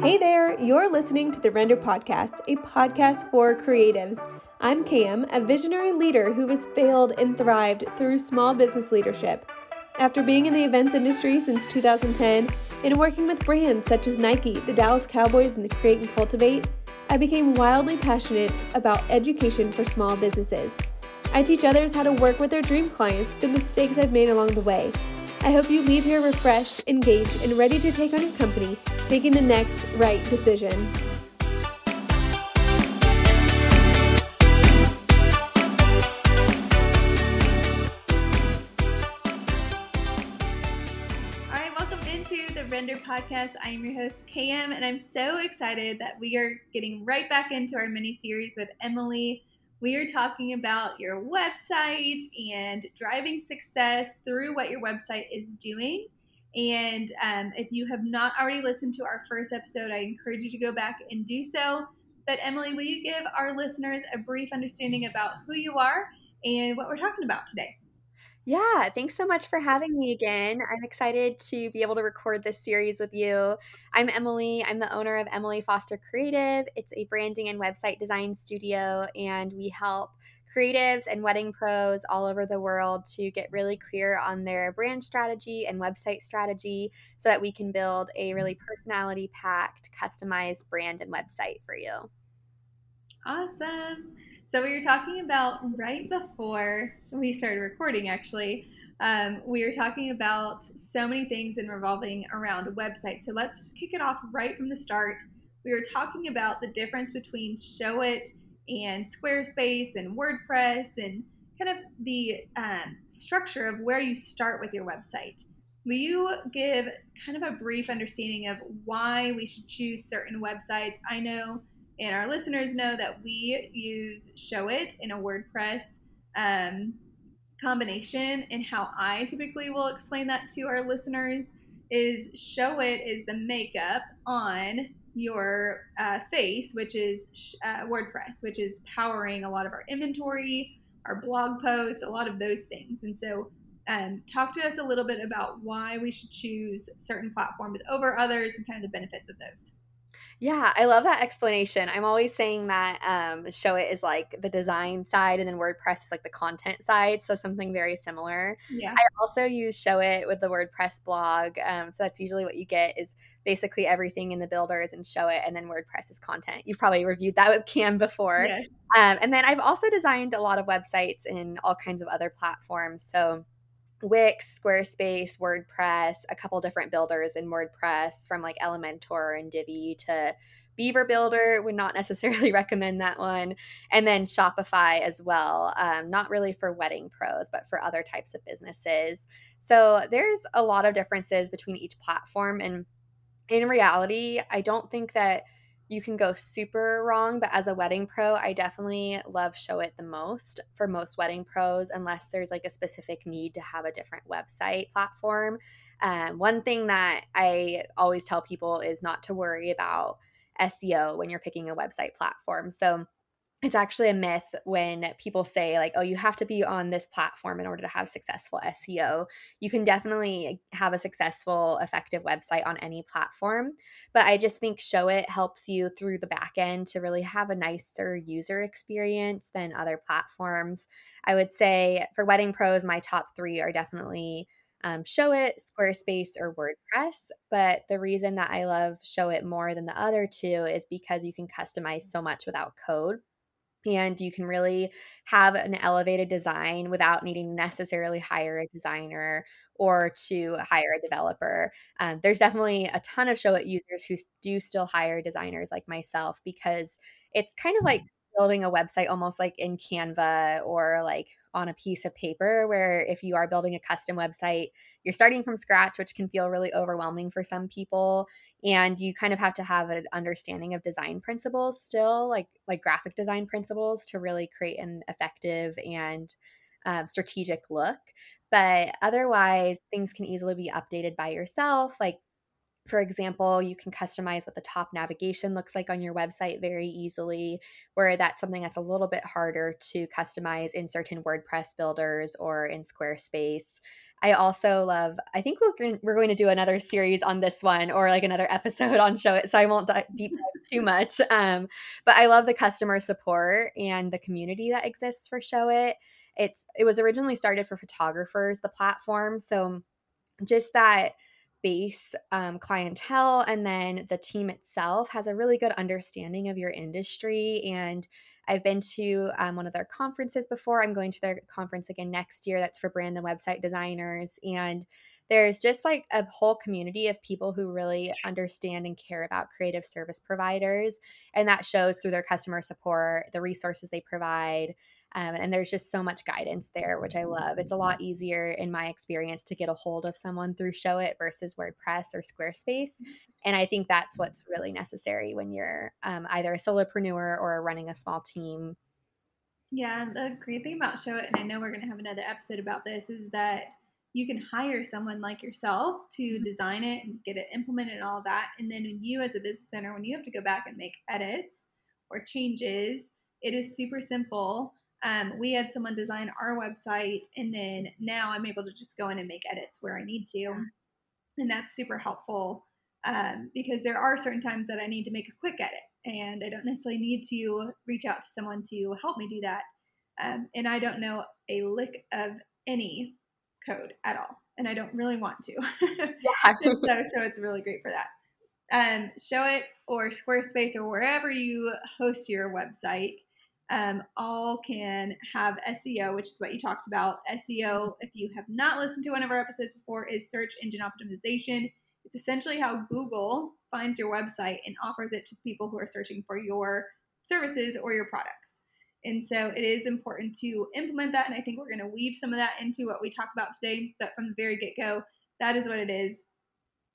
Hey there, you're listening to the Render Podcast, a podcast for creatives. I'm Cam, a visionary leader who has failed and thrived through small business leadership. After being in the events industry since 2010 and working with brands such as Nike, the Dallas Cowboys, and the Create and Cultivate, I became wildly passionate about education for small businesses. I teach others how to work with their dream clients, the mistakes I've made along the way. I hope you leave here refreshed, engaged, and ready to take on your company, making the next right decision. Welcome into the Render Podcast. I am your host, Cam, and I'm so excited that we are getting right back into our mini series with Emily. We are talking about your website and driving success through what your website is doing. And um, if you have not already listened to our first episode, I encourage you to go back and do so. But, Emily, will you give our listeners a brief understanding about who you are and what we're talking about today? Yeah, thanks so much for having me again. I'm excited to be able to record this series with you. I'm Emily. I'm the owner of Emily Foster Creative. It's a branding and website design studio, and we help creatives and wedding pros all over the world to get really clear on their brand strategy and website strategy so that we can build a really mm-hmm. personality packed, customized brand and website for you. Awesome. So we were talking about right before we started recording, actually. Um, we were talking about so many things and revolving around websites. So let's kick it off right from the start. We were talking about the difference between Showit and Squarespace and WordPress and kind of the um, structure of where you start with your website. Will you give kind of a brief understanding of why we should choose certain websites? I know and our listeners know that we use Showit in a WordPress um, combination. And how I typically will explain that to our listeners is Showit is the makeup on your uh, face, which is uh, WordPress, which is powering a lot of our inventory, our blog posts, a lot of those things. And so, um, talk to us a little bit about why we should choose certain platforms over others and kind of the benefits of those. Yeah, I love that explanation. I'm always saying that um, Showit is like the design side, and then WordPress is like the content side. So something very similar. Yeah. I also use Showit with the WordPress blog. Um, so that's usually what you get is basically everything in the builders and Showit, and then WordPress is content. You've probably reviewed that with Cam before. Yes. Um, and then I've also designed a lot of websites in all kinds of other platforms. So Wix, Squarespace, WordPress, a couple different builders in WordPress from like Elementor and Divi to Beaver Builder. Would not necessarily recommend that one. And then Shopify as well. Um, not really for wedding pros, but for other types of businesses. So there's a lot of differences between each platform. And in reality, I don't think that you can go super wrong, but as a wedding pro, I definitely love Showit the most for most wedding pros, unless there's like a specific need to have a different website platform. Um, one thing that I always tell people is not to worry about SEO when you're picking a website platform. So it's actually a myth when people say like oh you have to be on this platform in order to have successful seo you can definitely have a successful effective website on any platform but i just think Showit helps you through the back end to really have a nicer user experience than other platforms i would say for wedding pros my top three are definitely um, Showit, Squarespace, or WordPress. But the reason that I love Showit more than the other two is because you can customize so much without code and you can really have an elevated design without needing to necessarily hire a designer or to hire a developer. Um, there's definitely a ton of show Showit users who do still hire designers like myself because it's kind of like mm-hmm. building a website almost like in Canva or like on a piece of paper, where if you are building a custom website, you're starting from scratch, which can feel really overwhelming for some people. And you kind of have to have an understanding of design principles still, like like graphic design principles, to really create an effective and um, strategic look. But otherwise, things can easily be updated by yourself. Like for example, you can customize what the top navigation looks like on your website very easily, where that's something that's a little bit harder to customize in certain WordPress builders or in Squarespace. I also love, I think we're going, we're going to do another series on this one or like another episode on Showit, so I won't deep dive too much. Um, but I love the customer support and the community that exists for Showit. It's it was originally started for photographers, the platform, so just that base um, clientele and then the team itself has a really good understanding of your industry and i've been to um, one of their conferences before. I'm going to their conference again next year that's for brand and website designers and there's just like a whole community of people who really understand and care about creative service providers and that shows through their customer support the resources they provide um, and there's just so much guidance there, which I love. It's a lot easier, in my experience, to get a hold of someone through Showit versus WordPress or Squarespace. And I think that's what's really necessary when you're um, either a solopreneur or running a small team. Yeah, the great thing about Showit, and I know we're going to have another episode about this, is that you can hire someone like yourself to mm-hmm. design it and get it implemented and all that. And then when you, as a business owner, when you have to go back and make edits or changes, it is super simple um, we had someone design our website, and then now I'm able to just go in and make edits where I need to. And that's super helpful um, because there are certain times that I need to make a quick edit, and I don't necessarily need to reach out to someone to help me do that. Um, and I don't know a lick of any code at all, and I don't really want to. yeah. so, so it's really great for that. Um, Showit or Squarespace or wherever you host your website um, all can have SEO, which is what you talked about. SEO, if you have not listened to one of our episodes before, is search engine optimization. It's essentially how Google finds your website and offers it to people who are searching for your services or your products. And so it is important to implement that. And I think we're going to weave some of that into what we talk about today. But from the very get go, that is what it is.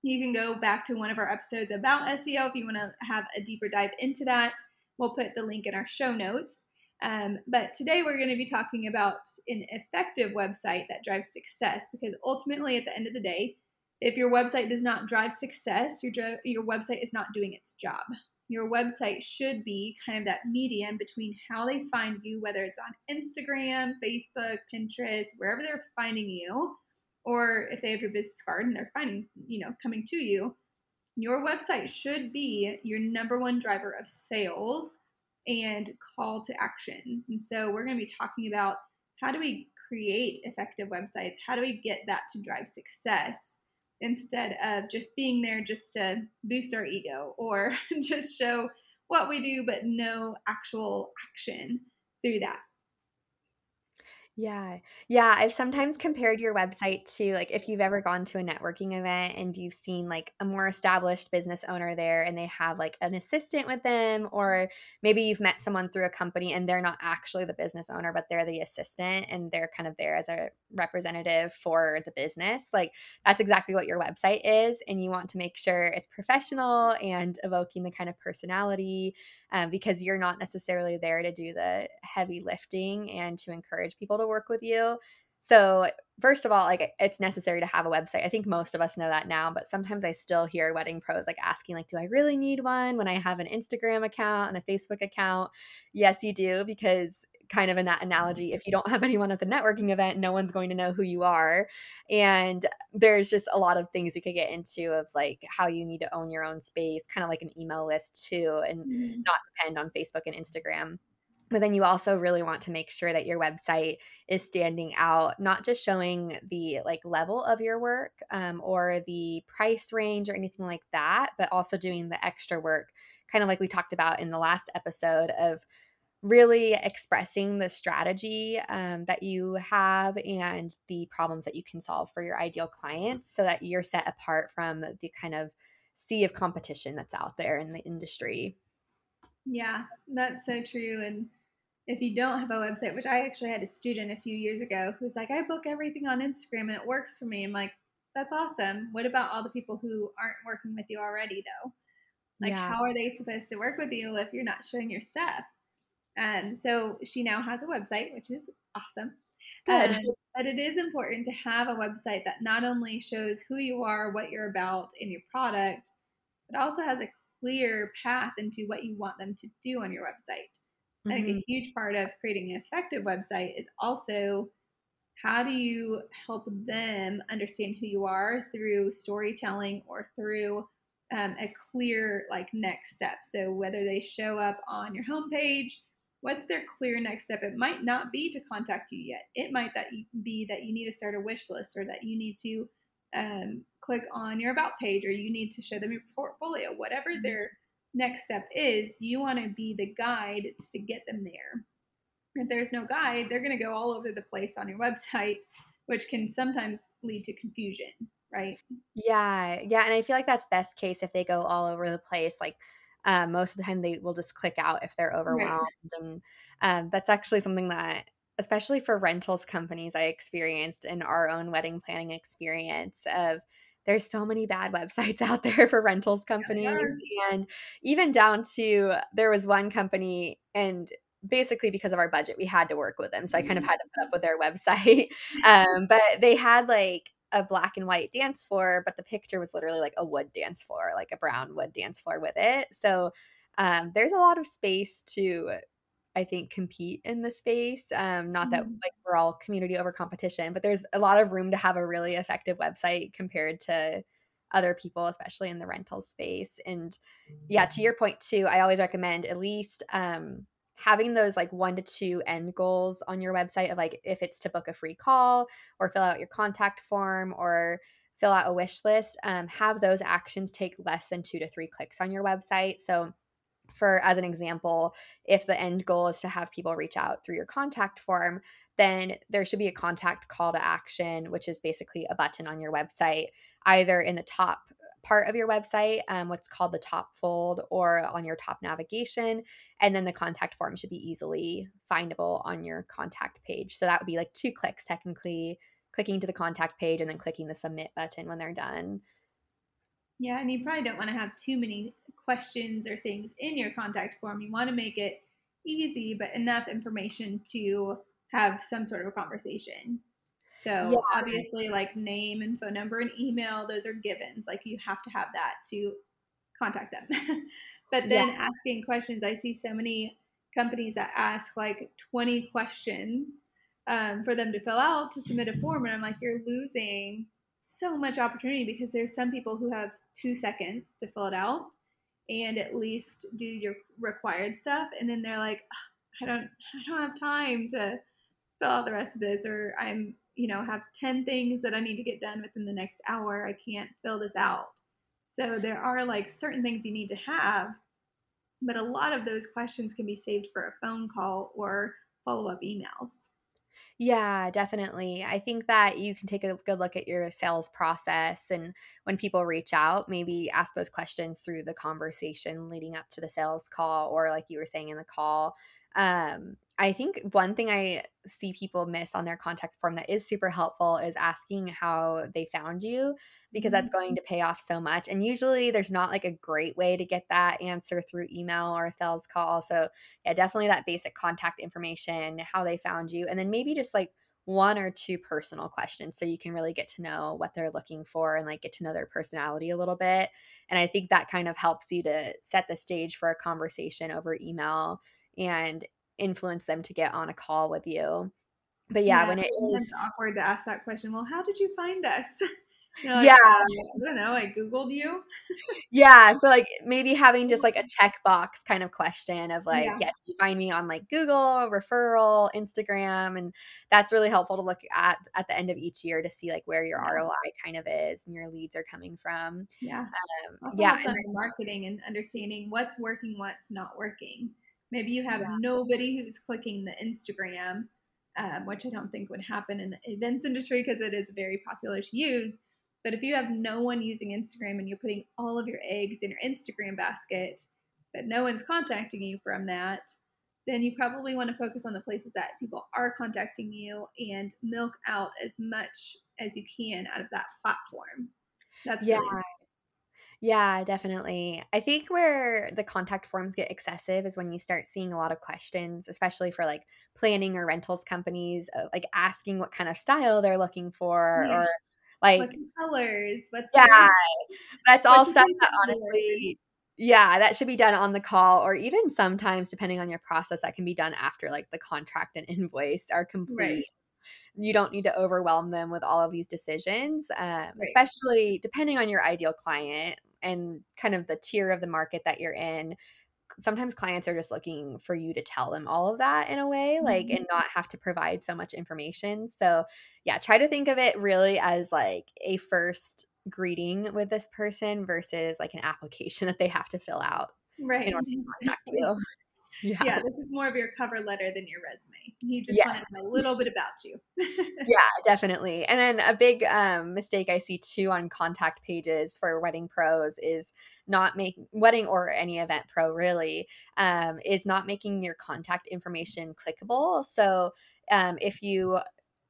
You can go back to one of our episodes about SEO if you want to have a deeper dive into that. We'll put the link in our show notes. Um, but today we're going to be talking about an effective website that drives success because ultimately, at the end of the day, if your website does not drive success, your, your website is not doing its job. Your website should be kind of that medium between how they find you, whether it's on Instagram, Facebook, Pinterest, wherever they're finding you, or if they have your business card and they're finding, you know, coming to you, your website should be your number one driver of sales and call to actions. And so we're going to be talking about how do we create effective websites? How do we get that to drive success instead of just being there just to boost our ego or just show what we do but no actual action through that? Yeah. Yeah. I've sometimes compared your website to like if you've ever gone to a networking event and you've seen like a more established business owner there and they have like an assistant with them, or maybe you've met someone through a company and they're not actually the business owner, but they're the assistant and they're kind of there as a representative for the business. Like that's exactly what your website is. And you want to make sure it's professional and evoking the kind of personality um, because you're not necessarily there to do the heavy lifting and to encourage people to work with you. So, first of all, like it's necessary to have a website. I think most of us know that now, but sometimes I still hear wedding pros like asking like do I really need one when I have an Instagram account and a Facebook account? Yes, you do because kind of in that analogy if you don't have anyone at the networking event no one's going to know who you are and there's just a lot of things you could get into of like how you need to own your own space kind of like an email list too and mm-hmm. not depend on facebook and instagram but then you also really want to make sure that your website is standing out not just showing the like level of your work um, or the price range or anything like that but also doing the extra work kind of like we talked about in the last episode of really expressing the strategy um, that you have and the problems that you can solve for your ideal clients so that you're set apart from the kind of sea of competition that's out there in the industry. Yeah, that's so true. And if you don't have a website, which I actually had a student a few years ago who's like, I book everything on Instagram and it works for me. I'm like, that's awesome. What about all the people who aren't working with you already, though? Like, yeah. how are they supposed to work with you if you're not showing your stuff? Um, so she now has a website, which is awesome. Um, But it is important to have a website that not only shows who you are, what you're about, and your product, but also has a clear path into what you want them to do on your website. Mm-hmm. I think a mm-hmm. huge part of creating an effective website is also how do you help them understand who you are through storytelling or through um, a clear like next step. So whether they show up on your homepage, what's their clear next step? It might not be to contact you yet. It might that be that you need to start a wish list or that you need to um, click on your about page or you need to show them your portfolio. Whatever mm-hmm. their next step is, you want to be the guide to get them there. If there's no guide, they're going to go all over the place on your website, which can sometimes lead to confusion right? Yeah, yeah, and I feel like that's best case if they go all over the place. Like um, most of the time, they will just click out if they're overwhelmed, right. and um, that's actually something that, especially for rentals companies, I experienced in our own wedding planning experience of there's so many bad websites out there for rentals companies yeah, and even down to there was one company and basically because of our budget we had to work with them so i kind of mm-hmm. had to put up with their website um, but they had like a black and white dance floor, but the picture was literally like a wood dance floor, like a brown wood dance floor with it. So um, there's a lot of space to, I think, compete in the space. Um, not that mm-hmm. like we're all community over competition, but there's a lot of room to have a really effective website compared to other people, especially in the rental space. And yeah, to your point too, I always recommend at least um, having those like one to two end goals on your website of like if it's to book a free call or fill out your contact form or fill out a wish list um, have those actions take less than two to three clicks on your website so for as an example if the end goal is to have people reach out through your contact form then there should be a contact call to action which is basically a button on your website either in the top part of your website, um, what's called the top fold, or on your top navigation. And then the contact form should be easily findable on your contact page. So that would be like two clicks technically, clicking to the contact page and then clicking the submit button when they're done. Yeah, and you probably don't want to have too many questions or things in your contact form. You want to make it easy, but enough information to have some sort of a conversation. So yeah. obviously, like name and phone number and email, those are givens. Like you have to have that to contact them. but then yeah. asking questions, I see so many companies that ask like 20 questions um, for them to fill out to submit a form. And I'm like, you're losing so much opportunity because there's some people who have two seconds to fill it out and at least do your required stuff. And then they're like, I don't, I don't have time to fill out the rest of this, or I'm you know, have 10 things that I need to get done within the next hour. I can't fill this out. So there are like certain things you need to have, but a lot of those questions can be saved for a phone call or follow up emails. Yeah, definitely. I think that you can take a good look at your sales process and when people reach out, maybe ask those questions through the conversation leading up to the sales call or like you were saying in the call um, I think one thing I see people miss on their contact form that is super helpful is asking how they found you because that's going mm-hmm. to pay off so much. And usually there's not like a great way to get that answer through email or a sales call. So, yeah, definitely that basic contact information, how they found you, and then maybe just like one or two personal questions so you can really get to know what they're looking for and like get to know their personality a little bit. And I think that kind of helps you to set the stage for a conversation over email and influence them to get on a call with you. But yeah, yeah when it is awkward to ask that question, well, how did you find us? Like, yeah. Um, I don't know. I Googled you. yeah. So, like, maybe having just like a checkbox kind of question of like, yeah. yeah, did you find me on like Google, referral, Instagram? And that's really helpful to look at at the end of each year to see like where your yeah. ROI kind of is and your leads are coming from. Yeah. Um, yeah. And then, marketing and understanding what's working, what's not working. Maybe you have yeah. nobody who's clicking the Instagram, um, which I don't think would happen in the events industry because it is very popular to use. But if you have no one using Instagram and you're putting all of your eggs in your Instagram basket, but no one's contacting you from that, then you probably want to focus on the places that people are contacting you and milk out as much as you can out of that platform. That's yeah. Really Yeah, definitely. I think where the contact forms get excessive is when you start seeing a lot of questions, especially for like planning or rentals companies, uh, like asking what kind of style they're looking for yeah. or like what's colors, what's yeah, that's all stuff that honestly, yeah, that should be done on the call, or even sometimes, depending on your process, that can be done after like the contract and invoice are complete. Right. You don't need to overwhelm them with all of these decisions, um, right. especially depending on your ideal client and kind of the tier of the market that you're in sometimes clients are just looking for you to tell them all of that in a way like mm-hmm. and not have to provide so much information. So yeah try to think of it really as like a first greeting with this person versus like an application that they have to fill out right in order to contact you yeah. yeah. this is more of your cover letter than your resume. He just yes. Want to know a little bit about you. yeah, definitely. And then a big um, mistake I see too on contact pages for wedding pros is not making wedding or any event pro really um, is not making your contact information clickable. So um, if you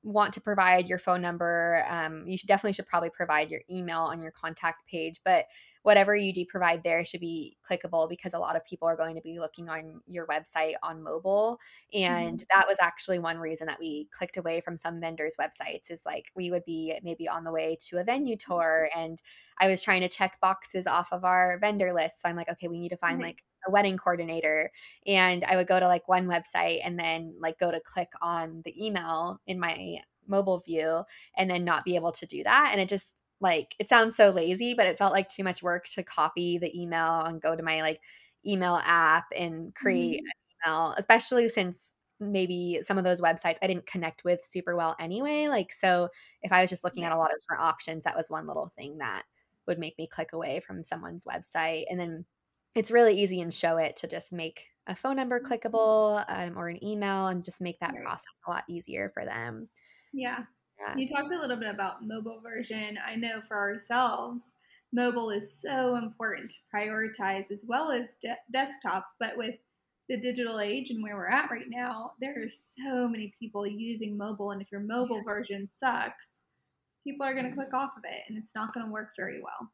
want to provide your phone number, um, you should definitely should probably provide your email on your contact page. But whatever you do provide there should be clickable because a lot of people are going to be looking on your website on mobile. And mm-hmm. that was actually one reason that we clicked away from some vendors' websites is like we would be maybe on the way to a venue mm-hmm. tour and I was trying to check boxes off of our vendor list. So I'm like, okay, we need to find like a wedding coordinator. And I would go to like one website and then like go to click on the email in my mobile view and then not be able to do that. And it just like it sounds so lazy, but it felt like too much work to copy the email and go to my like email app and create mm-hmm. an email, especially since maybe some of those websites I didn't connect with super well anyway. Like, so if I was just looking at a lot of different options, that was one little thing that would make me click away from someone's website. And then it's really easy in Showit to just make a phone number mm-hmm. clickable um, or an email and just make that process a lot easier for them. Yeah. Yeah. You talked a little bit about mobile version. I know for ourselves, mobile is so important to prioritize as well as de- desktop. But with the digital age and where we're at right now, there are so many people using mobile. And if your mobile version sucks, people are going to mm. click off of it and it's not going to work very well.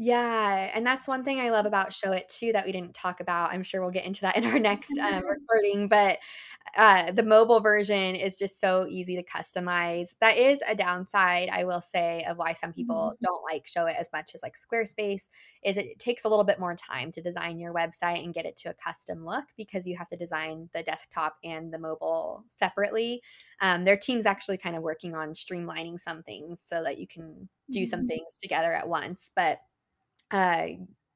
Yeah, and that's one thing I love about Showit too that we didn't talk about. I'm sure we'll get into that in our next uh, recording, but uh, the mobile version is just so easy to customize. That is a downside, I will say, of why some people mm-hmm. don't like Showit as much as like Squarespace. Is it takes a little bit more time to design your website and get it to a custom look because you have to design the desktop and the mobile separately. Um, their team's actually kind of working on streamlining some things so that you can do some mm-hmm. things together at once, but uh,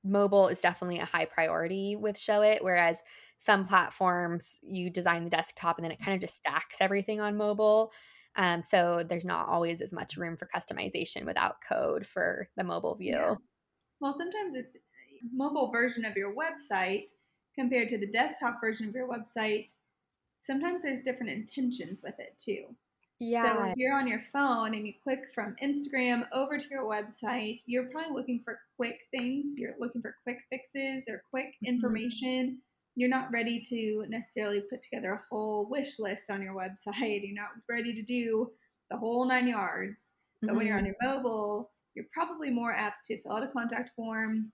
mobile is definitely a high priority with Showit, whereas some platforms you design the desktop and then it kind of just stacks everything on mobile. Um, so there's not always as much room for customization without code for the mobile view. Yeah. Well, sometimes it's mobile version of your website compared to the desktop version of your website. Sometimes there's different intentions with it too. Yeah. So if you're on your phone and you click from Instagram over to your website, you're probably looking for quick things. You're looking for quick fixes or quick mm-hmm. information. Mm-hmm. You're not ready to necessarily put together a whole wish list on your website. You're not ready to do the whole nine yards. But mm-hmm. when you're on mm-hmm. your mobile, you're probably more apt to fill out a contact form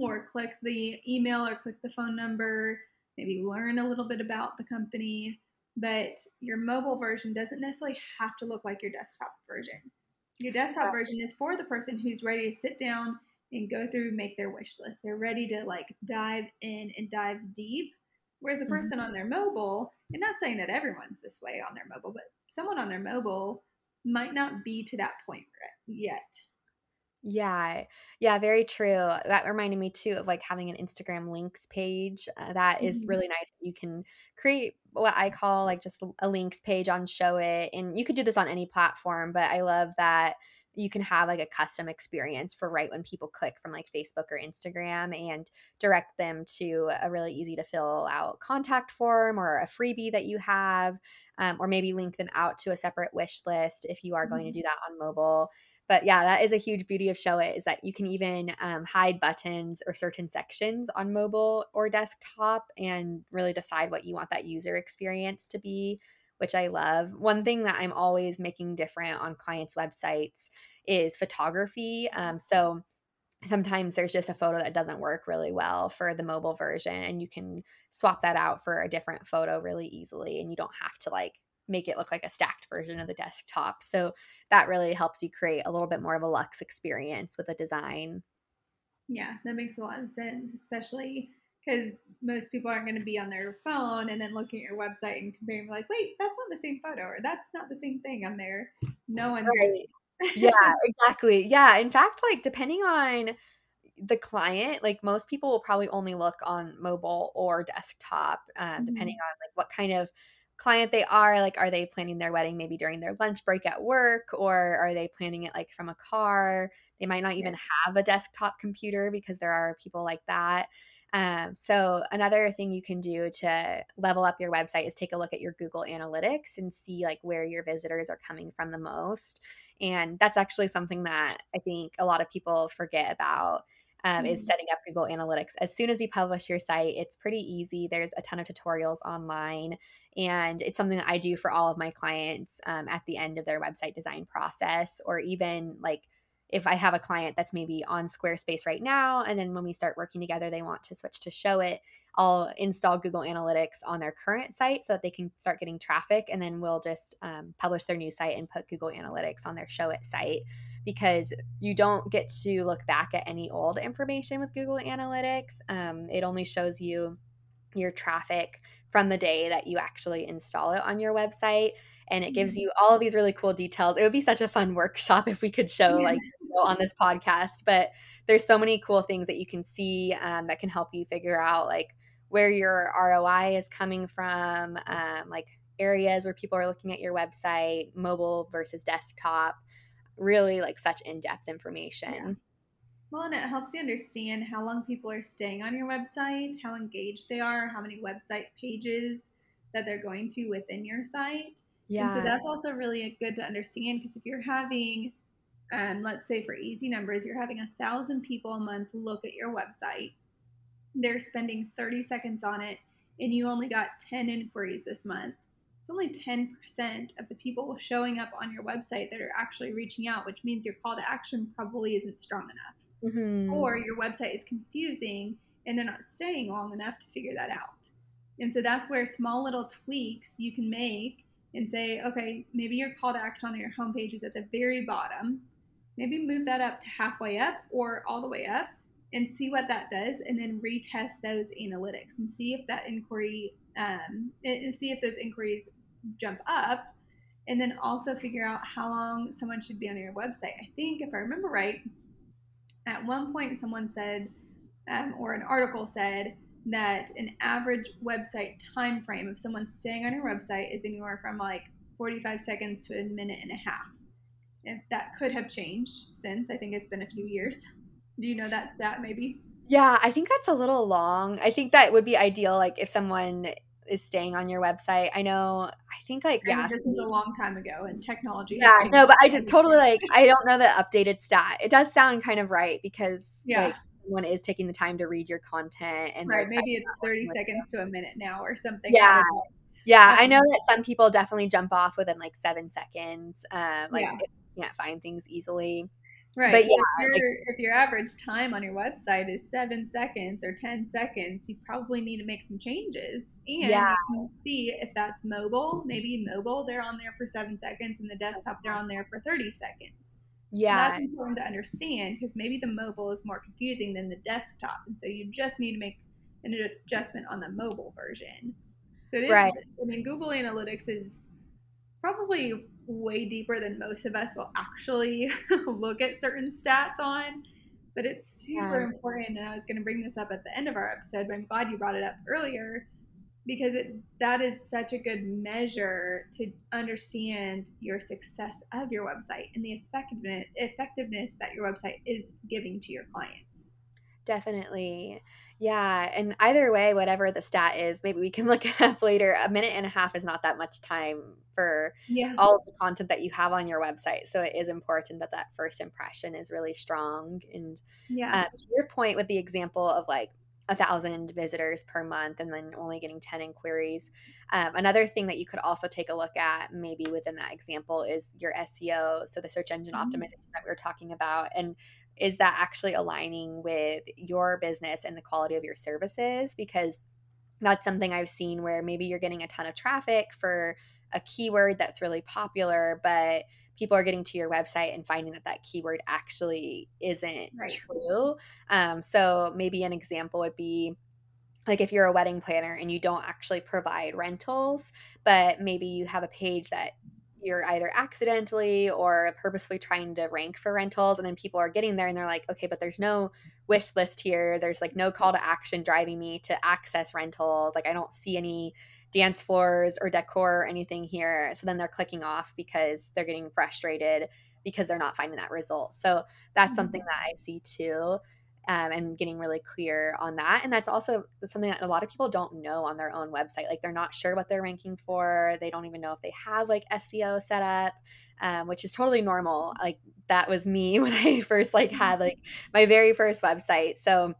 or click the email or click the phone number, maybe learn a little bit about the company but your mobile version doesn't necessarily have to look like your desktop version. Your desktop version is for the person who's ready to sit down and go through make their wish list. They're ready to like dive in and dive deep. Whereas a mm-hmm. person mm-hmm. on their mobile, and not saying that everyone's this way on their mobile, but someone on their mobile might not be to that point yet. Yeah. Yeah, very true. That reminded me too of like having an Instagram links page. Uh, that is mm-hmm. really nice. You can create what I call like just a links page on Showit. And you could do this on any platform, but I love that you can have like a custom experience for right when people click from like Facebook or Instagram and direct them to a really easy to fill out contact form or a freebie that you have, um, or maybe link them out to a separate wish list if you are going to mm-hmm. do that on mobile but yeah that is a huge beauty of Showit is that you can even um, hide buttons or certain sections on mobile or desktop and really decide what you want that user experience to be which i love. One thing that i'm always making different on clients websites is photography um, so sometimes there's just a photo that doesn't work really well for the mobile version and you can swap that out for a different photo really easily and you don't have to like make it look like a stacked version of the desktop so that really helps you create a little bit more of a luxe experience with a design yeah that makes a lot of sense especially because most people aren't going to be on their phone and then looking at your website and comparing like wait that's not the same photo or that's not the same thing on there no one's right yeah, exactly. Yeah. In fact, like depending on the client, like most people will probably only look on mobile or desktop, um, depending mm-hmm. on like what kind of client they are. Like, are they planning their wedding maybe during their lunch break at work, or are they planning it like from a car? They might not even have a desktop computer because there are people like that. Um, so another thing you can do to level up your website is take a look at your Google Analytics and see like where your visitors are coming from the most. And that's actually something that I think a lot of people forget about. Um, mm-hmm. Is setting up Google Analytics. As soon as you publish your site, it's pretty easy. There's a ton of tutorials online, and it's something that I do for all of my clients um, at the end of their website design process, or even like if I have a client that's maybe on Squarespace right now, and then when we start working together, they want to switch to Showit, I'll install Google Analytics on their current site so that they can start getting traffic. And then we'll just um, publish their new site and put Google Analytics on their Show Showit site because you don't get to look back at any old information with Google Analytics. Um, it only shows you your traffic from the day that you actually install it on your website and it gives mm-hmm. you all of these really cool details. It would be such a fun workshop if we could show like on this podcast, but there's so many cool things that you can see um, that can help you figure out like where your ROI is coming from, um, like areas where people are looking at your website, mobile versus desktop, really like such in depth information. Yeah. Well, and it helps you understand how long people are staying on your website, how engaged they are, how many website pages that they're going to within your site. Yeah. And so that's also really good to understand because if you're having, um, let's say for easy numbers, you're having a thousand people a month look at your website, they're spending 30 seconds on it, and you only got 10 inquiries this month. It's only 10% of the people showing up on your website that are actually reaching out, which means your call to action probably isn't strong enough. Mm-hmm. Or your website is confusing and they're not staying long enough to figure that out. And so that's where small little tweaks you can make and say, okay, maybe your call to action on your homepage is at the very bottom. Maybe move that up to halfway up or all the way up and see what that does, and then retest those analytics and see if that inquiry, um, and see if those inquiries jump up, and then also figure out how long someone should be on your website. I think, if I remember right, at one point someone said, um, or an article said, that an average website time frame of someone staying on your website is anywhere from like 45 seconds to a minute and a half. If that could have changed since I think it's been a few years. Do you know that stat maybe? Yeah, I think that's a little long. I think that would be ideal like if someone is staying on your website. I know. I think like yeah, this is a long time ago, and technology. Yeah, no, but I did totally like. I don't know the updated stat. It does sound kind of right because yeah. like someone is taking the time to read your content and right maybe it's 30 seconds to a minute now or something yeah yeah i know um, that some people definitely jump off within like seven seconds um like yeah. you can't find things easily Right. But yeah, if, your, like, if your average time on your website is seven seconds or 10 seconds, you probably need to make some changes. And yeah. see if that's mobile. Maybe mobile, they're on there for seven seconds, and the desktop, they're on there for 30 seconds. Yeah. That's important to understand because maybe the mobile is more confusing than the desktop. And so you just need to make an adjustment on the mobile version. So it is, right. I mean, Google Analytics is probably way deeper than most of us will actually look at certain stats on. But it's super yeah. important. And I was going to bring this up at the end of our episode, but I'm glad you brought it up earlier because it, that is such a good measure to understand your success of your website and the effectiveness effectiveness that your website is giving to your clients. Definitely. Yeah. And either way, whatever the stat is, maybe we can look it up later. A minute and a half is not that much time for yeah. all of the content that you have on your website. So it is important that that first impression is really strong. And yeah. Uh, to your point with the example of like a thousand visitors per month and then only getting 10 inquiries. Um, another thing that you could also take a look at, maybe within that example, is your SEO, so the search engine mm-hmm. optimization that we were talking about. And is that actually aligning with your business and the quality of your services? Because that's something I've seen where maybe you're getting a ton of traffic for a keyword that's really popular, but people are getting to your website and finding that that keyword actually isn't right. true. Um, so maybe an example would be like if you're a wedding planner and you don't actually provide rentals, but maybe you have a page that you're either accidentally or purposefully trying to rank for rentals and then people are getting there and they're like okay but there's no wish list here there's like no call to action driving me to access rentals like i don't see any dance floors or decor or anything here. So then they're clicking off because they're getting frustrated because they're not finding that result. So that's mm-hmm. something that I see too. Um, and getting really clear on that. And that's also something that a lot of people don't know on their own website. Like they're not sure what they're ranking for. They don't even know if they have like SEO set up, um, which is totally normal. Like that was me when I first like had like my very first website. So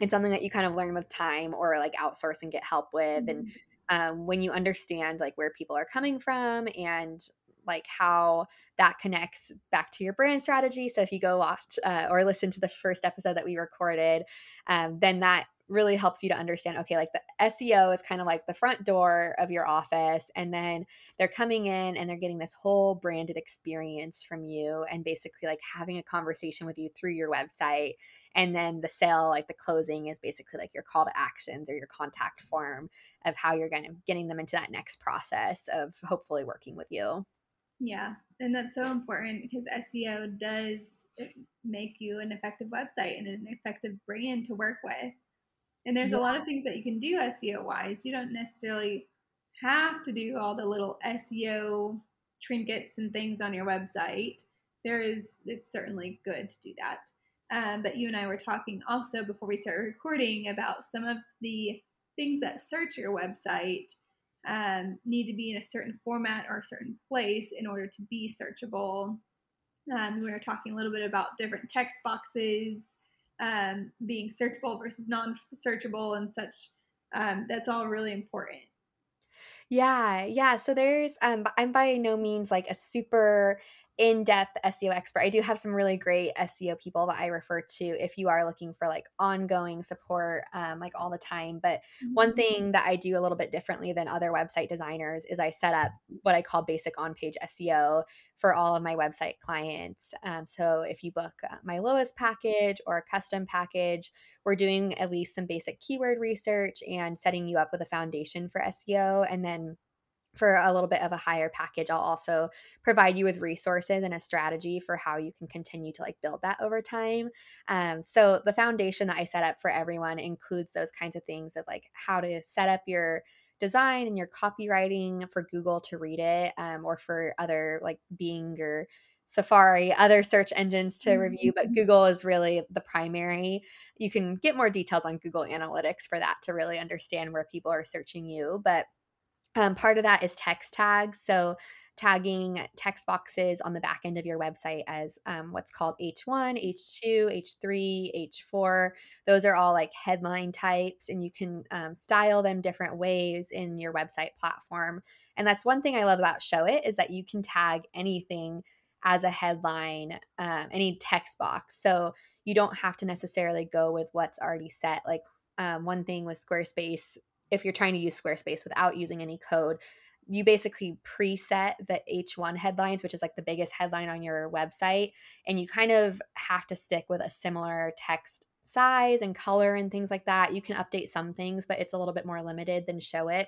it's something that you kind of learn with time or like outsource and get help with. Mm-hmm. And um, when you understand like where people are coming from and like how that connects back to your brand strategy. So if you go watch uh, or listen to the first episode that we recorded, um, then that really helps you to understand okay like the SEO is kind of like the front door of your office and then they're coming in and they're getting this whole branded experience from you and basically like having a conversation with you through your website and then the sale like the closing is basically like your call to actions or your contact form of how you're going to getting them into that next process of hopefully working with you yeah and that's so important because seo does eh, make you an effective website and an effective brand to work with. And there's yeah. a lot of things that you can do seo wise you don't necessarily have to do all the little seo trinkets and things on your website. There is it's certainly good to do that. Um, but you and I were talking also before we started recording about some of the things that search your website um, need to be in a certain format or a certain place in order to be searchable. Um, we were talking a little bit about different text boxes um, being searchable versus non searchable and such. Um, that's all really important. Yeah, yeah. So there's um I'm by no means like a super in-depth SEO expert. I do have some really great SEO people that I refer to if you are looking for like ongoing support um, like all the time. But mm-hmm. one thing that I do a little bit differently than other website designers is I set up what I call basic on-page SEO for all of my website clients. Um, so if you book uh, my lowest package or a custom package, we're doing at least some basic keyword research and setting you up with a foundation for SEO and then for a little bit of a higher package i'll also provide you with resources and a strategy for how you can continue to like build that over time um, so the foundation that i set up for everyone includes those kinds of things of like how to set up your design and your copywriting for google to read it um, or for other like bing or safari other search engines to review but mm-hmm. google is really the primary you can get more details on google analytics for that to really understand where people are searching you but um, part of that is text tags. So, tagging text boxes on the back end of your website as um, what's called H1, H2, H3, H4. Those are all like headline types, and you can um, style them different ways in your website platform. And that's one thing I love about Showit is that you can tag anything as a headline, um, any text box. So you don't have to necessarily go with what's already set. Like um, one thing with Squarespace if you're trying to use Squarespace without using any code, you basically preset the H1 headlines, which is like the biggest headline on your website, and you kind of have to stick with a similar text size and color and things like that. You can update some things, but it's a little bit more limited than Showit.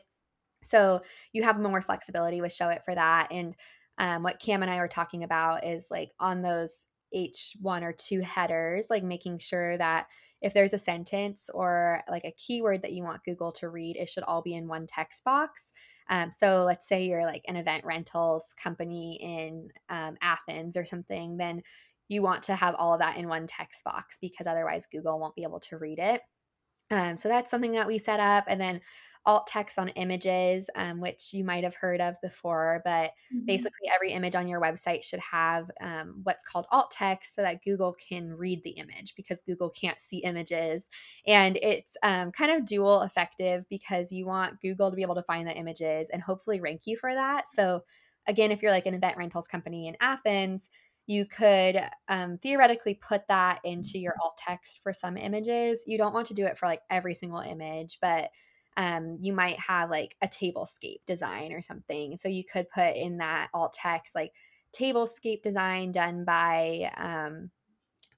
So you have more flexibility with Showit for that. And um, what Cam and I were talking about is like on those H1 or 2 headers, like making sure that if there's a sentence or like a keyword that you want Google to read, it should all be in one text box. Um, so let's say you're like an event rentals company in um, Athens or something, then you want to have all of that in one text box because otherwise Google won't be able to read it. Um, so that's something that we set up. And then alt text on images, um, which you might have heard of before, but mm-hmm. basically every image on your website should have um, what's called alt text so that Google can read the image because Google can't see images. And it's um, kind of dual effective because you want Google to be able to find the images and hopefully rank you for that. So, again, if you're like an event rentals company in Athens, you could um, theoretically put that into your alt text for some images. You don't want to do it for like every single image, but um, you might have like a tablescape design or something. So you could put in that alt text like tablescape design done by um,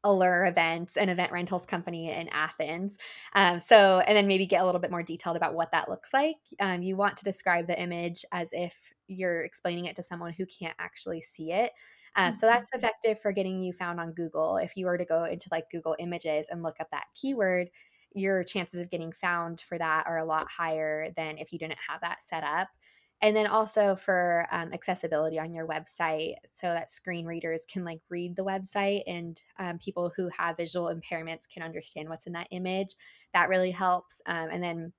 Allure Events, an event rentals company in Athens. Um, so, and then maybe get a little bit more detailed about what that looks like. Um, you want to describe the image as if you're explaining it to someone who can't actually see it. Um, so that's mm-hmm. effective for getting you found on Google. If you were to go into like Google Images and look up that keyword, your chances of getting found for that are a lot higher than if you didn't have that set up. And then also for um, accessibility on your website so that screen readers can like read the website and um, people who have visual impairments can understand what's in that image. That really helps. Um, and then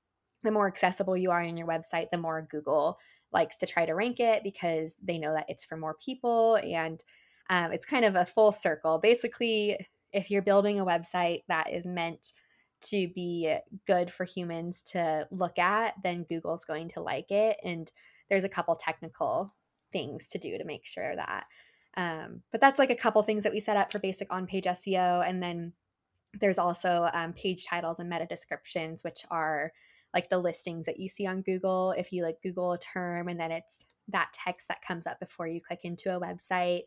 the more accessible you are on your website, the more Google likes to try to rank it because they know that it's for more people and um, it's kind of a full circle. Basically, if you're building a website that is meant to be good for humans to look at, then Google's going to like it. And there's a couple technical things to do to make sure that. Um, but that's like a couple things that we set up for basic on page SEO. And then there's also um, page titles and meta descriptions, which are like the listings that you see on Google. If you like Google a term and then it's that text that comes up before you click into a website.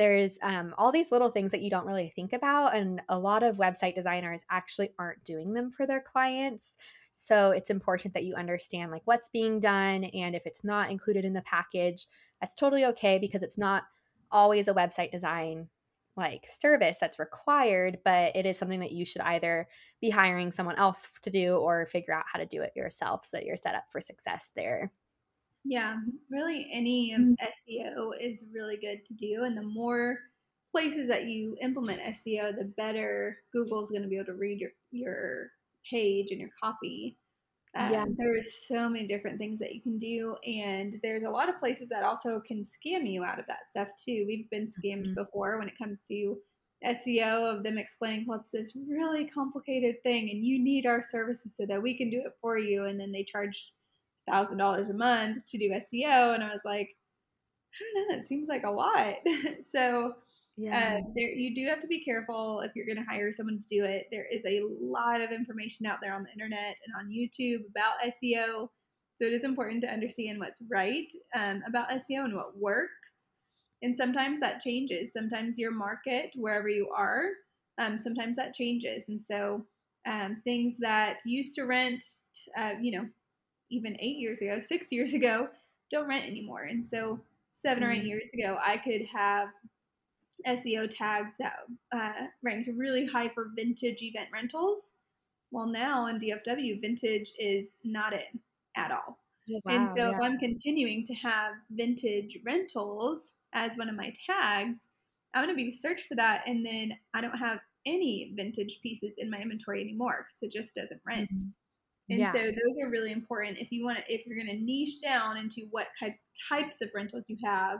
There's um, all these little things that you don't really think about, and a lot of website designers actually aren't doing them for their clients. So it's important that you understand like what's being done, and if it's not included in the package, that's totally okay because it's not always a website design like service that's required, but it is something that you should either be hiring someone else to do or figure out how to do it yourself so that you're set up for success there. Yeah, really any mm-hmm. SEO is really good to do and the more places that you implement SEO, the better Google's going to be able to read your your page and your copy. Um, yeah. There's so many different things that you can do, and there's a lot of places that also can scam you out of that stuff too. We've been scammed mm-hmm. before when it comes to SEO of them explaining what's well, this really complicated thing, and you need our services so that we can do it for you, and then they charge thousand dollars a month to do SEO, and I was like, I don't know, that seems like a lot. so yeah. Uh, there, you do have to be careful if you're going to hire someone to do it. There is a lot of information out there on the internet and on YouTube about SEO. So it is important to understand what's right um, about SEO and what works. And sometimes that changes. Sometimes your market, wherever you are, um, sometimes that changes. And so um, things that used to rent, uh, you know, even eight years ago, six years ago, don't rent anymore. And so seven or eight mm. years ago, I could have SEO tags that uh, ranked really high for vintage event rentals. Well, now in DFW, vintage is not in at all. Oh, wow, and so yeah. if I'm continuing to have vintage rentals as one of my tags, I'm going to be searched for that. And then I don't have any vintage pieces in my inventory anymore because it just doesn't rent. Mm-hmm. And yeah. so those are really important if you want to, if you're going to niche down into what type, types of rentals you have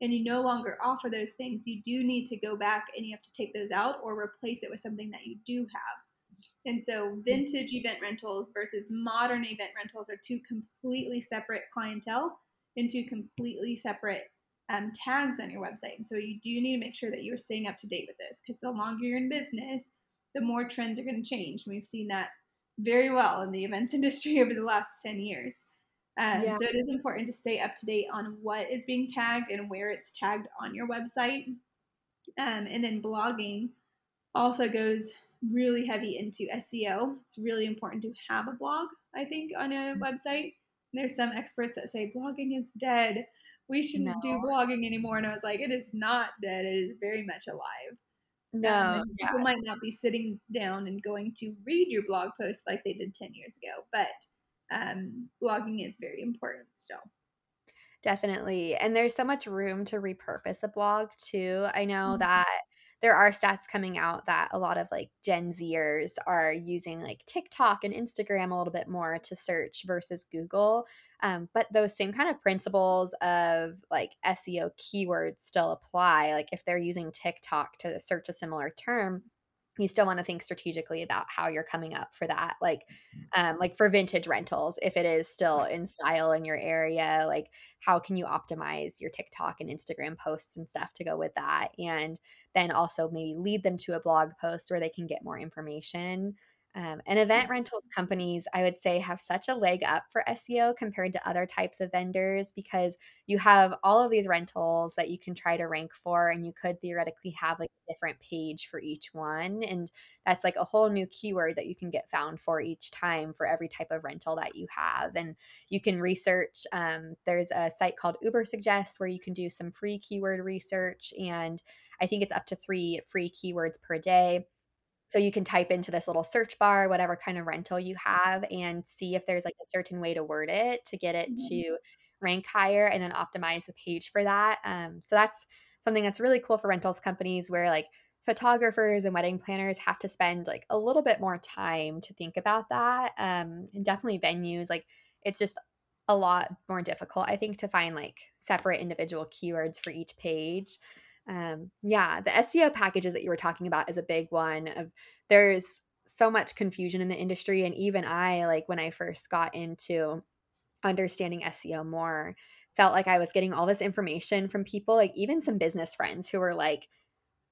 and you no longer offer those things, you do need to go back and you have to take those out or replace it with something that you do have. And so, vintage event rentals versus modern event rentals are two completely separate clientele and two completely separate um, tags on your website. And so, you do need to make sure that you're staying up to date with this because the longer you're in business, the more trends are going to change. And we've seen that very well in the events industry over the last 10 years. Um, yeah. So it is important to stay up to date on what is being tagged and where it's tagged on your website. Um, and then blogging also goes really heavy into SEO. It's really important to have a blog, I think, on a mm-hmm. website. There's some experts that say blogging is dead. We shouldn't no. do blogging anymore. And I was like, it is not dead. It is very much alive. No, um, yeah. people might not be sitting down and going to read your blog post like they did 10 years ago, but um, blogging is very important still. Definitely. And there's so much room to repurpose a blog too. I know mm-hmm. that there are stats coming out that a lot of like Gen Zers are using like TikTok and Instagram a little bit more to search versus Google. Um, but those same kind of principles of like SEO keywords still apply. Like if they're using TikTok to search a similar term, you still want to think strategically about how you're coming up for that like um, like for vintage rentals if it is still in style in your area like how can you optimize your tiktok and instagram posts and stuff to go with that? And then also maybe lead them to a blog post where they can get more information um, and event rentals companies, I would say, have such a leg up for SEO compared to other types of vendors because you have all of these rentals that you can try to rank for, and you could theoretically have like a different page for each one. And that's like a whole new keyword that you can get found for each time for every type of rental that you have. And you can research, um, there's a site called Uber Ubersuggest where you can do some free keyword research. And I think it's up to three free keywords per day so you can type into this little search bar whatever kind of rental you have and see if there's like a certain way to word it to get it mm-hmm. to rank higher and then optimize the page for that. Um, so that's something that's really cool for rentals companies where like photographers and wedding planners have to spend like a little bit more time to think about that. Um, and definitely venues, like it's just a lot more difficult, I think, to find like separate individual keywords for each page um, yeah, the SEO packages that you were talking about is a big one. Of there's so much confusion in the industry, and even I, like when I first got into understanding SEO more, felt like I was getting all this information from people, like even some business friends who were like,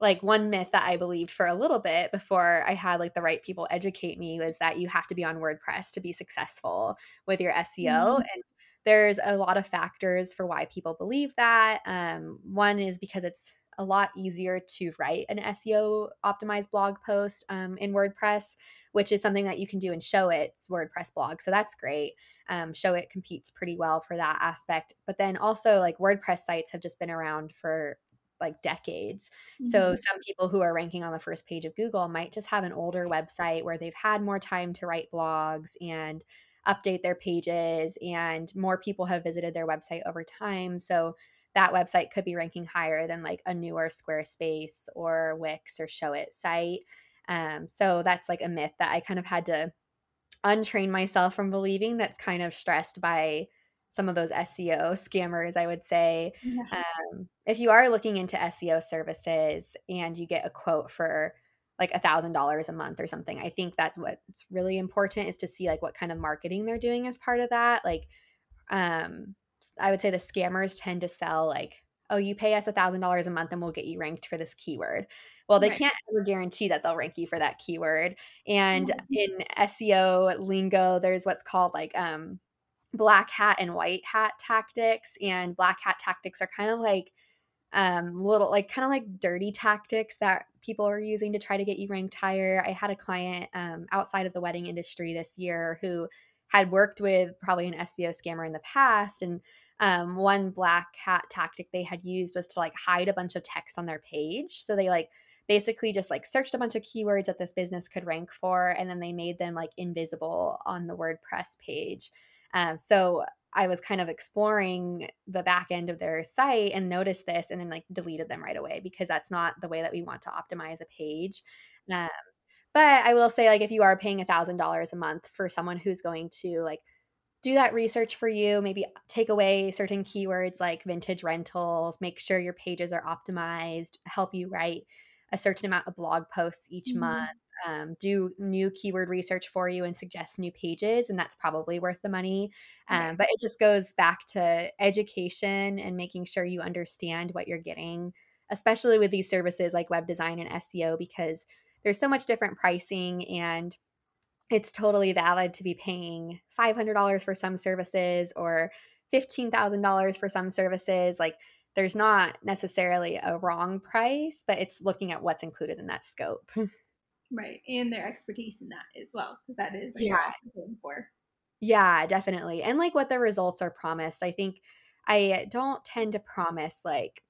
like one myth that I believed for a little bit before I had like the right people educate me was that you have to be on WordPress to be successful with your SEO. Mm-hmm. And there's a lot of factors for why people believe that. Um, one is because it's a lot easier to write an SEO optimized blog post um, in WordPress, which is something that you can do in Showit's WordPress blog. So that's great. Um, Showit competes pretty well for that aspect. But then also, like WordPress sites have just been around for like decades. Mm-hmm. So some people who are ranking on the first page of Google might just have an older website where they've had more time to write blogs and update their pages and more people have visited their website over time. So that website could be ranking higher than like a newer Squarespace or Wix or Showit site. Um, so that's like a myth that I kind of had to untrain myself from believing that's kind of stressed by some of those SEO scammers, I would say. Yeah. Um, if you are looking into SEO services and you get a quote for like a thousand dollars a month or something, I think that's what's really important is to see like what kind of marketing they're doing as part of that. Like, um, I would say the scammers tend to sell like, oh, you pay us a thousand dollars a month and we'll get you ranked for this keyword. Well, they right. can't ever guarantee that they'll rank you for that keyword. And mm-hmm. in SEO lingo, there's what's called like um, black hat and white hat tactics. And black hat tactics are kind of like um, little, like kind of like dirty tactics that people are using to try to get you ranked higher. I had a client um, outside of the wedding industry this year who had worked with probably an SEO scammer in the past. And um, one black hat tactic they had used was to like hide a bunch of text on their page. So they like basically just like searched a bunch of keywords that this business could rank for, and then they made them like invisible on the WordPress page. Um, so I was kind of exploring the back end of their site and noticed this and then like deleted them right away because that's not the way that we want to optimize a page. Um, but I will say, like, if you are paying a thousand dollars a month for someone who's going to like do that research for you, maybe take away certain keywords like vintage rentals, make sure your pages are optimized, help you write a certain amount of blog posts each mm-hmm. month, um, do new keyword research for you and suggest new pages, and that's probably worth the money. Um, But it just goes back to education and making sure you understand what you're getting, especially with these services like web design and SEO, because there's so much different pricing and it's totally valid to be paying $500 for some services or $15,000 for some services. Like there's not necessarily a wrong price, but it's looking at what's included in that scope. Hmm. Right. And their expertise in that as well, because that is what yeah. you're for. Yeah, definitely. And like what the results are promised. I think I don't tend to promise like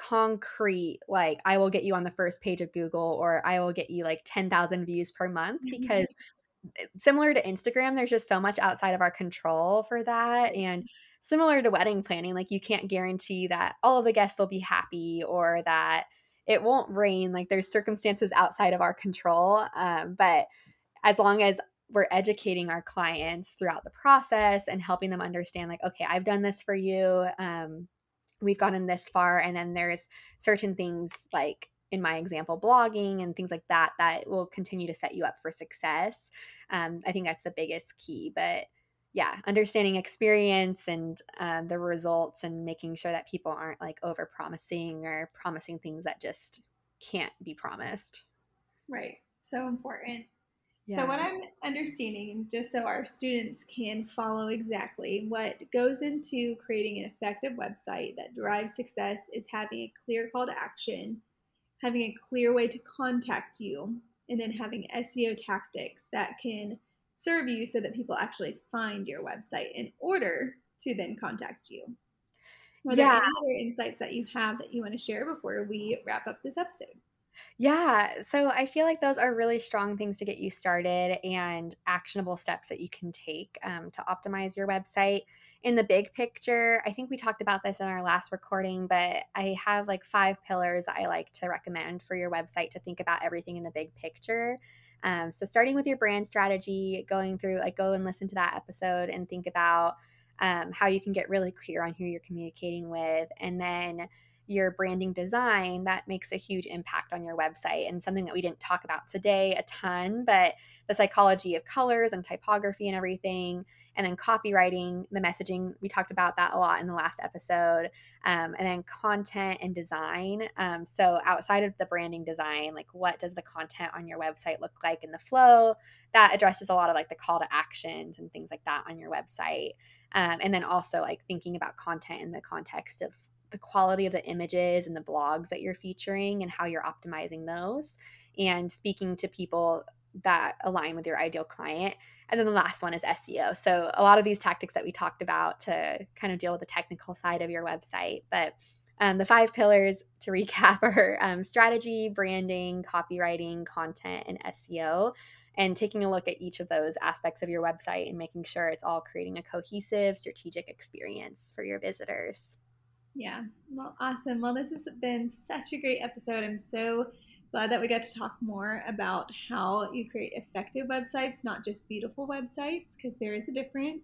concrete like i will get you on the first page of google or i will get you like 10,000 views per month mm-hmm. because eh, similar to instagram there's just so much outside of our control for that and similar to wedding planning like you can't guarantee that all of the guests will be happy or that it won't rain like there's circumstances outside of our control um, but as long as we're educating our clients throughout the process and helping them understand like okay i've done this for you um, we've gotten this far and then there's certain things like in my example, blogging and things like that, that will continue to set you up for success. Um, I think that's the biggest key. But yeah, understanding experience and uh, the results and making sure that people aren't like over promising or promising things that just can't be promised. Right. So important. Yeah. So, what I'm understanding, just so our students can follow exactly what goes into creating an effective website that drives success, is having a clear call to action, having a clear way to contact you, and then having SEO tactics that can serve you so that people actually find your website in order to then contact you. Are there yeah. any other insights that you have that you want to share before we wrap up this episode? Yeah. So I feel like those are really strong things to get you started and actionable steps that you can take um, to optimize your website. In the big picture, I think we talked about this in our last recording, but I have like five pillars I like to recommend for your website to think about everything in the big picture. Um, so starting with your brand strategy, going through like go and listen to that episode and think about um, how you can get really clear on who you're communicating with, and then your branding design, that makes a huge impact on your website and something that we didn't talk about today a ton, but the psychology of colors and typography and everything. And then copywriting, the messaging, we talked about that a lot in the last episode. Um, and then content and design. Um, so, outside of the branding design, like what does the content on your website look like in the flow? That addresses a lot of like the call to actions and things like that on your website. Um, and then also like thinking about content in the context of the quality of the images and the blogs that you're featuring and how you're optimizing those and speaking to people that align with your ideal client. And then the last one is SEO. So, a lot of these tactics that we talked about to kind of deal with the technical side of your website. But um, the five pillars to recap are um, strategy, branding, copywriting, content, and SEO. And taking a look at each of those aspects of your website and making sure it's all creating a cohesive, strategic experience for your visitors. Yeah. Well, awesome. Well, this has been such a great episode. I'm so glad that we got to talk more about how you create effective websites, not just beautiful websites, because there is a difference.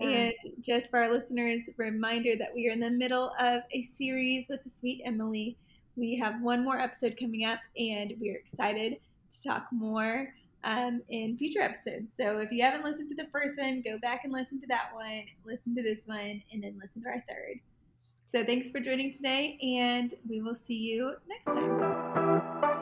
And just for our listeners, reminder that we are in the middle of a series with the sweet Emily. We have one more episode coming up, and we're excited to talk more um, in future episodes. So if you haven't listened to the first one, go back and listen to that one, listen to this one, and then listen to our third. So thanks for joining today, and we will see you next time.